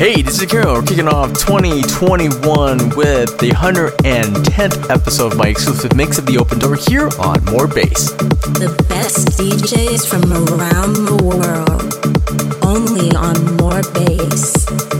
Hey, this is Akira. We're kicking off 2021 with the 110th episode of my exclusive mix of the Open Door here on More Bass. The best DJs from around the world, only on More Bass.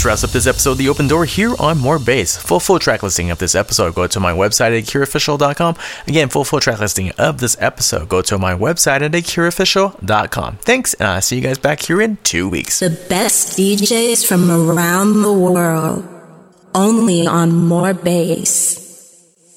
This wraps up this episode of The Open Door here on More Bass. Full full track listing of this episode, go to my website at cureofficial.com. Again, full full track listing of this episode, go to my website at cureofficial.com. Thanks, and I'll see you guys back here in two weeks. The best DJs from around the world. Only on More Bass.